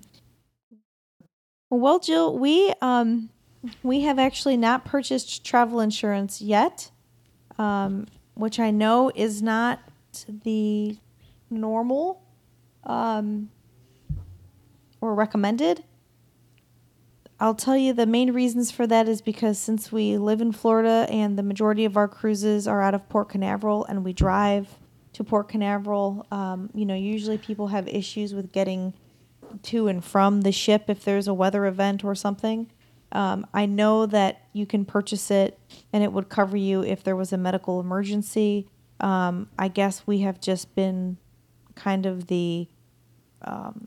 Well, Jill, we um we have actually not purchased travel insurance yet, um, which I know is not the normal um, or recommended. I'll tell you the main reasons for that is because since we live in Florida and the majority of our cruises are out of Port Canaveral and we drive to Port Canaveral, um, you know, usually people have issues with getting to and from the ship if there's a weather event or something. Um, I know that you can purchase it and it would cover you if there was a medical emergency. Um, I guess we have just been kind of the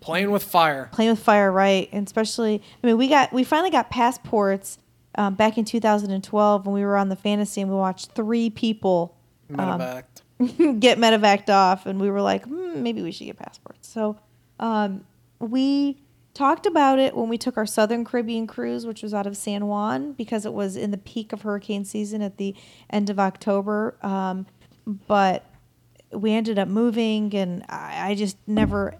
Playing with Fire. playing with fire, right? And especially, I mean, we got we finally got passports um, back in 2012 when we were on the fantasy and we watched three people Medevac. get medevaced off, and we were like, hmm, maybe we should get passports. So um, we talked about it when we took our Southern Caribbean cruise, which was out of San Juan, because it was in the peak of hurricane season at the end of October. Um, but we ended up moving, and I, I just never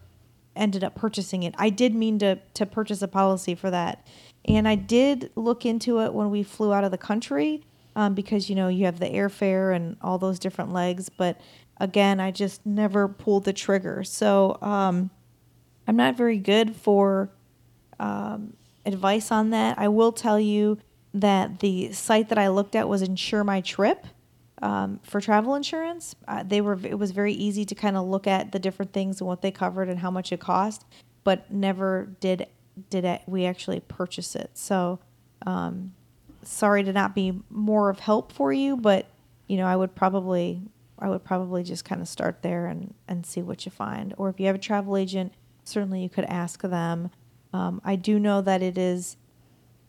ended up purchasing it. I did mean to to purchase a policy for that, and I did look into it when we flew out of the country um, because you know you have the airfare and all those different legs. But again, I just never pulled the trigger. So um, I'm not very good for um, advice on that. I will tell you that the site that I looked at was Insure My Trip um, for travel insurance. Uh, they were it was very easy to kind of look at the different things and what they covered and how much it cost, but never did did it, we actually purchase it. So um, sorry to not be more of help for you, but you know I would probably I would probably just kind of start there and and see what you find. Or if you have a travel agent, certainly you could ask them. Um, I do know that it is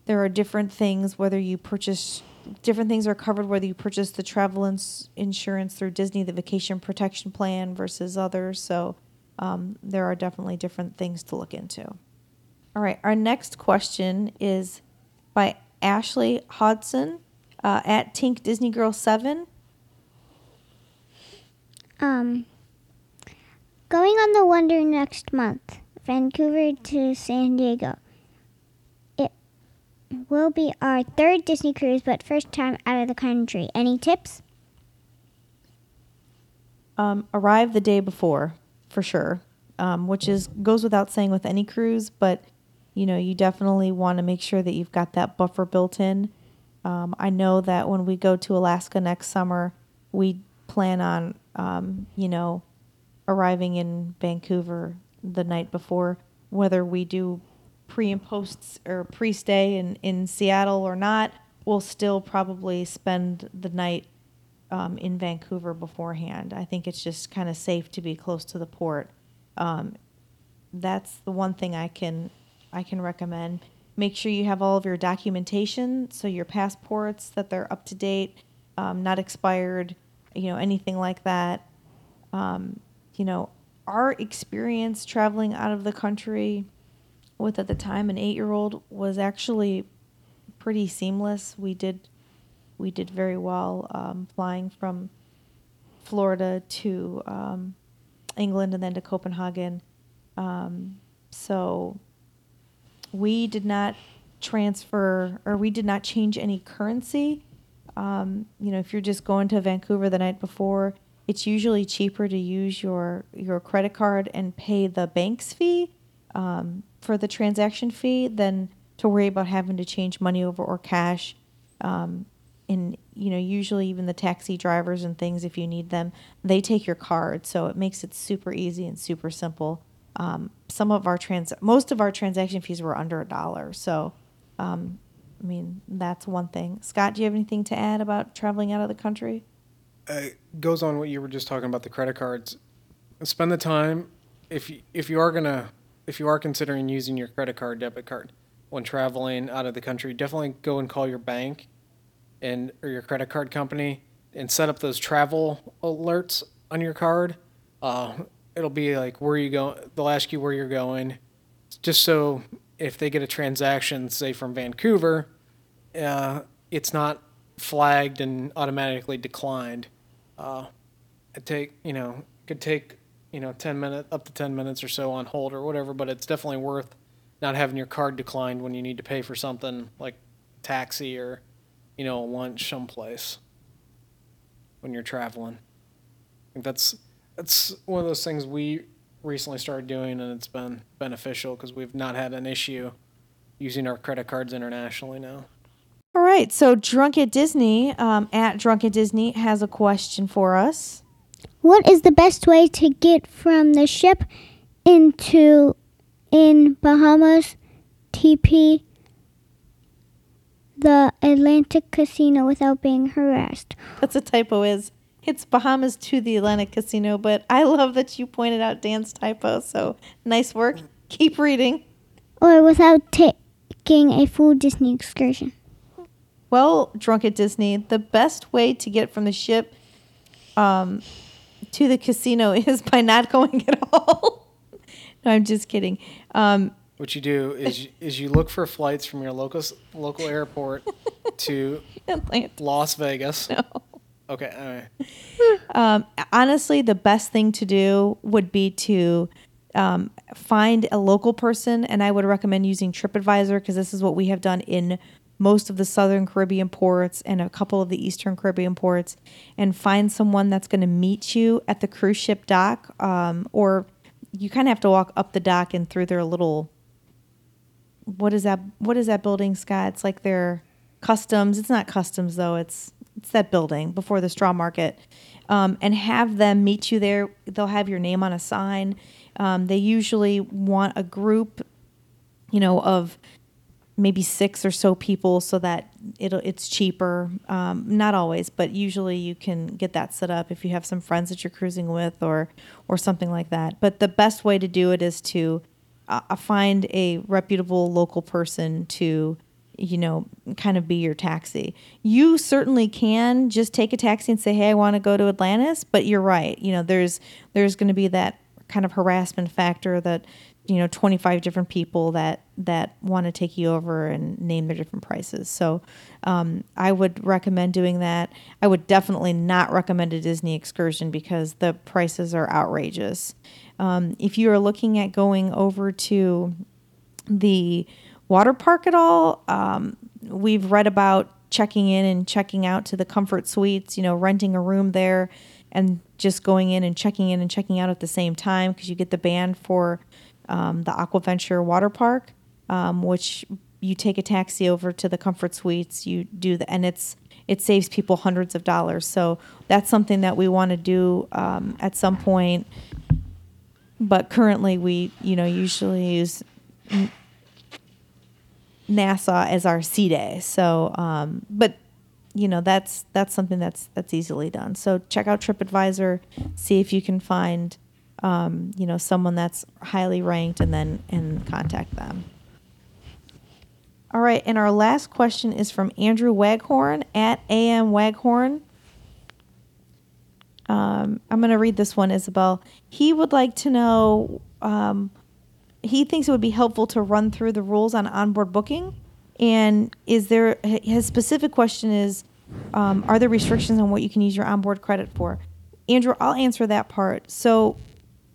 there are different things whether you purchase different things are covered whether you purchase the travel ins- insurance through Disney, the vacation protection plan versus others. So um, there are definitely different things to look into. All right, our next question is by Ashley Hodson uh, at Tink Disney Girl Seven. Um, going on the Wonder next month, Vancouver to San Diego. Will be our third Disney cruise, but first time out of the country. Any tips? um, arrive the day before for sure, um, which is goes without saying with any cruise. But you know, you definitely want to make sure that you've got that buffer built in. Um, I know that when we go to Alaska next summer, we plan on um, you know arriving in Vancouver the night before, whether we do pre and post or pre stay in, in Seattle or not, we'll still probably spend the night um, in Vancouver beforehand. I think it's just kind of safe to be close to the port. Um, that's the one thing I can I can recommend. Make sure you have all of your documentation, so your passports that they're up to date, um, not expired, you know, anything like that. Um, you know, our experience traveling out of the country with at the time an eight year old was actually pretty seamless. We did we did very well um, flying from Florida to um, England and then to Copenhagen. Um, so we did not transfer or we did not change any currency. Um, you know, if you're just going to Vancouver the night before, it's usually cheaper to use your your credit card and pay the bank's fee um, for the transaction fee than to worry about having to change money over or cash. Um, and you know, usually even the taxi drivers and things, if you need them, they take your card, so it makes it super easy and super simple. Um, some of our trans, most of our transaction fees were under a dollar, so um, I mean that's one thing. Scott, do you have anything to add about traveling out of the country? uh, goes on what you were just talking about the credit cards. Spend the time if you, if you are gonna if you are considering using your credit card, debit card when traveling out of the country, definitely go and call your bank and or your credit card company and set up those travel alerts on your card. Uh, it'll be like where you go. They'll ask you where you're going, just so if they get a transaction, say from Vancouver, uh, it's not flagged and automatically declined. Uh, it take you know could take you know 10 minutes up to 10 minutes or so on hold or whatever but it's definitely worth not having your card declined when you need to pay for something like taxi or you know lunch someplace when you're traveling i think that's that's one of those things we recently started doing and it's been beneficial because we've not had an issue using our credit cards internationally now All right. So Drunk at Disney um, at Drunk at Disney has a question for us. What is the best way to get from the ship into in Bahamas TP the Atlantic Casino without being harassed? That's a typo. Is it's Bahamas to the Atlantic Casino, but I love that you pointed out Dan's typo. So nice work. Keep reading. Or without taking a full Disney excursion? Well, drunk at Disney, the best way to get from the ship um, to the casino is by not going at all. no, I'm just kidding. Um, what you do is is you look for flights from your local local airport to. Las Vegas. No. Okay. Right. Um, honestly, the best thing to do would be to um, find a local person, and I would recommend using TripAdvisor because this is what we have done in most of the Southern Caribbean ports and a couple of the Eastern Caribbean ports, and find someone that's going to meet you at the cruise ship dock, um, or you kind of have to walk up the dock and through their little. What is that? What is that building, Scott? It's like their customs. It's not customs though. It's it's that building before the straw market, um, and have them meet you there. They'll have your name on a sign. Um, they usually want a group, you know, of maybe six or so people, so that it'll it's cheaper. Um, not always, but usually you can get that set up if you have some friends that you're cruising with, or or something like that. But the best way to do it is to uh, find a reputable local person to you know, kind of be your taxi. You certainly can just take a taxi and say, "Hey, I want to go to Atlantis," but you're right. You know, there's there's going to be that kind of harassment factor that you know 25 different people that that want to take you over and name their different prices. So um, i would recommend doing that. I would definitely not recommend a disney excursion because the prices are outrageous. Um, if you are looking at going over to the water park at all. Um, we've read about checking in and checking out to the comfort suites, you know, renting a room there and just going in and checking in and checking out at the same time because you get the band for um, the Aquaventure water park, um, which you take a taxi over to the comfort suites. You do the, and it's it saves people hundreds of dollars. So that's something that we want to do um, at some point. But currently, we you know usually use Nassau as our sea day. So, um, but you know that's that's something that's that's easily done. So check out TripAdvisor, see if you can find um, you know someone that's highly ranked, and then and contact them. All right, and our last question is from Andrew Waghorn at AM Waghorn. Um, I'm going to read this one, Isabel. He would like to know um, he thinks it would be helpful to run through the rules on onboard booking. And is there his specific question is, um, are there restrictions on what you can use your onboard credit for? Andrew, I'll answer that part. So,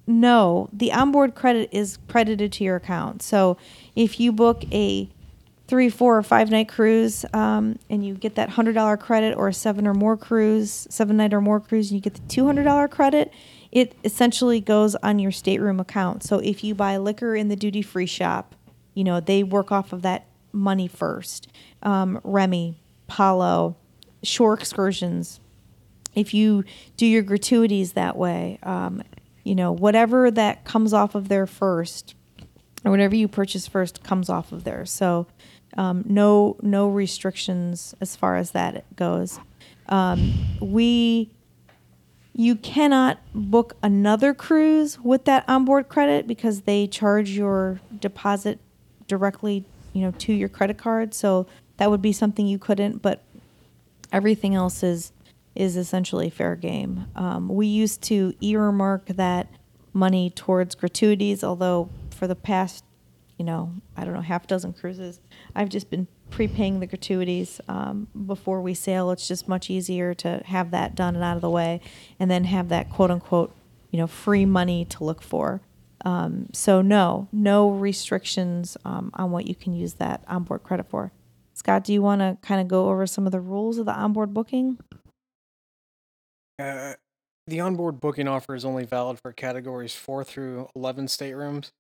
no, the onboard credit is credited to your account. So, if you book a three, four, or five night cruise, um, and you get that hundred dollar credit, or a seven or more cruise, seven night or more cruise, and you get the two hundred dollar credit, it essentially goes on your stateroom account. So if you buy liquor in the duty free shop, you know, they work off of that money first. Um, Remy, Palo, shore excursions. If you do your gratuities that way, um, you know, whatever that comes off of there first, or whatever you purchase first comes off of there. So, um, no no restrictions as far as that goes. Um, we You cannot book another cruise with that onboard credit because they charge your deposit directly, you know, to your credit card. So that would be something you couldn't. But everything else is is essentially fair game. Um, we used to earmark that money towards gratuities, although for the past, you know, I don't know, half dozen cruises, I've just been prepaying the gratuities um, before we sail. It's just much easier to have that done and out of the way, and then have that quote unquote, you know, free money to look for. Um, so no, no restrictions um, on what you can use that onboard credit for. Scott, do you want to kind of go over some of the rules of the onboard booking? Uh, the onboard booking offer is only valid for categories 4 through 11 staterooms.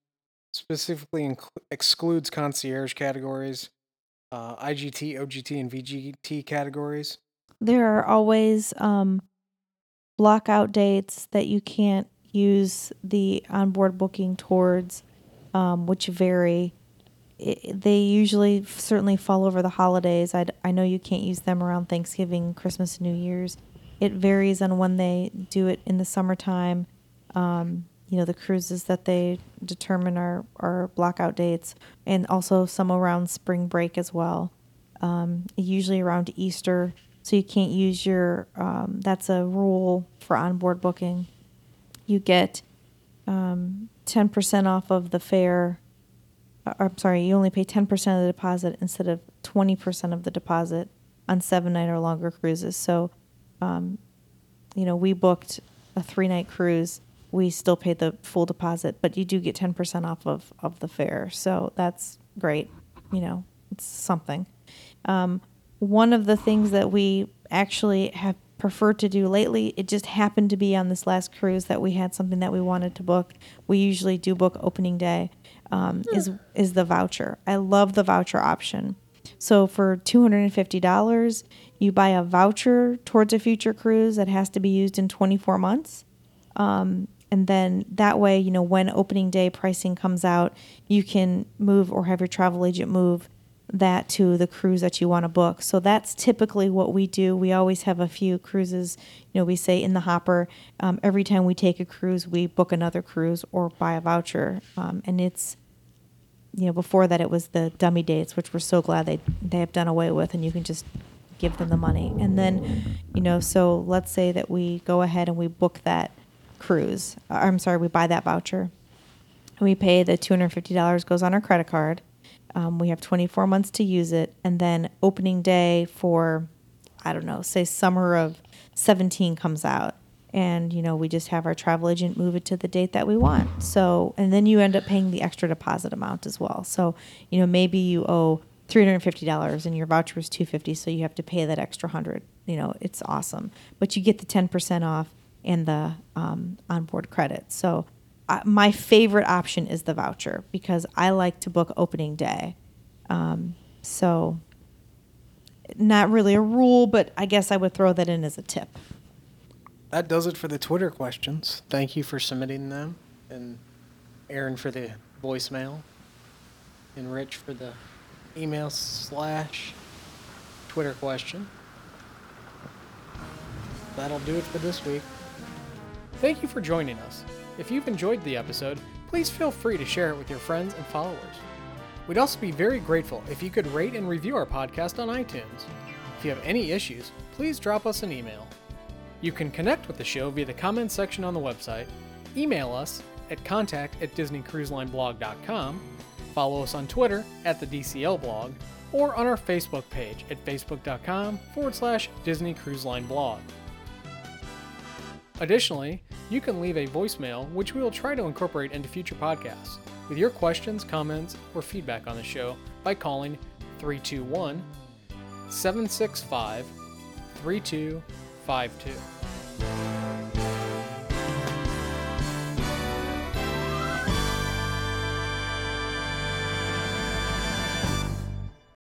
Specifically inc- excludes concierge categories, uh, IGT, OGT, and VGT categories. There are always um, block out dates that you can't use the onboard booking towards, um, which vary. It, they usually certainly fall over the holidays. I, I know you can't use them around Thanksgiving, Christmas, New Year's. It varies on when they do it in the summertime. Um, you know, the cruises that they determine are, are blockout dates, and also some around spring break as well. Um, usually around Easter, so you can't use your. Um, that's a rule for onboard booking. You get um, ten percent off of the fare. uh, I'm sorry, you only pay ten percent of the deposit instead of twenty percent of the deposit on seven night or longer cruises. So um, you know, we booked a three night cruise. We still pay the full deposit, but you do get 10% off of, of the fare. So that's great. You know, it's something. Um, one of the things that we actually have preferred to do lately, it just happened to be on this last cruise that we had something that we wanted to book. We usually do book opening day. Um, is is the voucher. I love the voucher option. So for $250, you buy a voucher towards a future cruise that has to be used in 24 months. Um, and then that way, you know, when opening day pricing comes out, you can move or have your travel agent move that to the cruise that you want to book. So that's typically what we do. We always have a few cruises, you know, we say in the hopper. Um, every time we take a cruise, we book another cruise or buy a voucher. Um, and it's, you know, before that it was the dummy dates, which we're so glad they they have done away with, and you can just give them the money. And then, you know, so let's say that we go ahead and we book that cruise. uh, I'm sorry, we buy that voucher. We pay the $250 goes on our credit card. Um, we have 24 months to use it. And then opening day for, I don't know, say summer of 17 comes out. And, you know, we just have our travel agent move it to the date that we want. So, and then you end up paying the extra deposit amount as well. So, you know, maybe you owe $350 and your voucher was 250 so you have to pay that extra 100 you know it's awesome but you get the 10% off and the um, onboard credit so uh, my favorite option is the voucher because i like to book opening day um, so not really a rule but i guess i would throw that in as a tip That does it for the Twitter questions. Thank you for submitting them, and Erin for the voicemail, and Rich for the email slash Twitter question. That'll do it for this week. Thank you for joining us. If you've enjoyed the episode, please feel free to share it with your friends and followers. We'd also be very grateful if you could rate and review our podcast on iTunes. If you have any issues, please drop us an email. You can connect with the show via the comments section on the website, email us at contact at disneycruiselineblog.com, follow us on Twitter at the DCL blog, or on our Facebook page at facebook.com forward slash Disney Cruise Line blog. Additionally, you can leave a voicemail which we will try to incorporate into future podcasts with your questions, comments, or feedback on the show by calling 321 765 3252.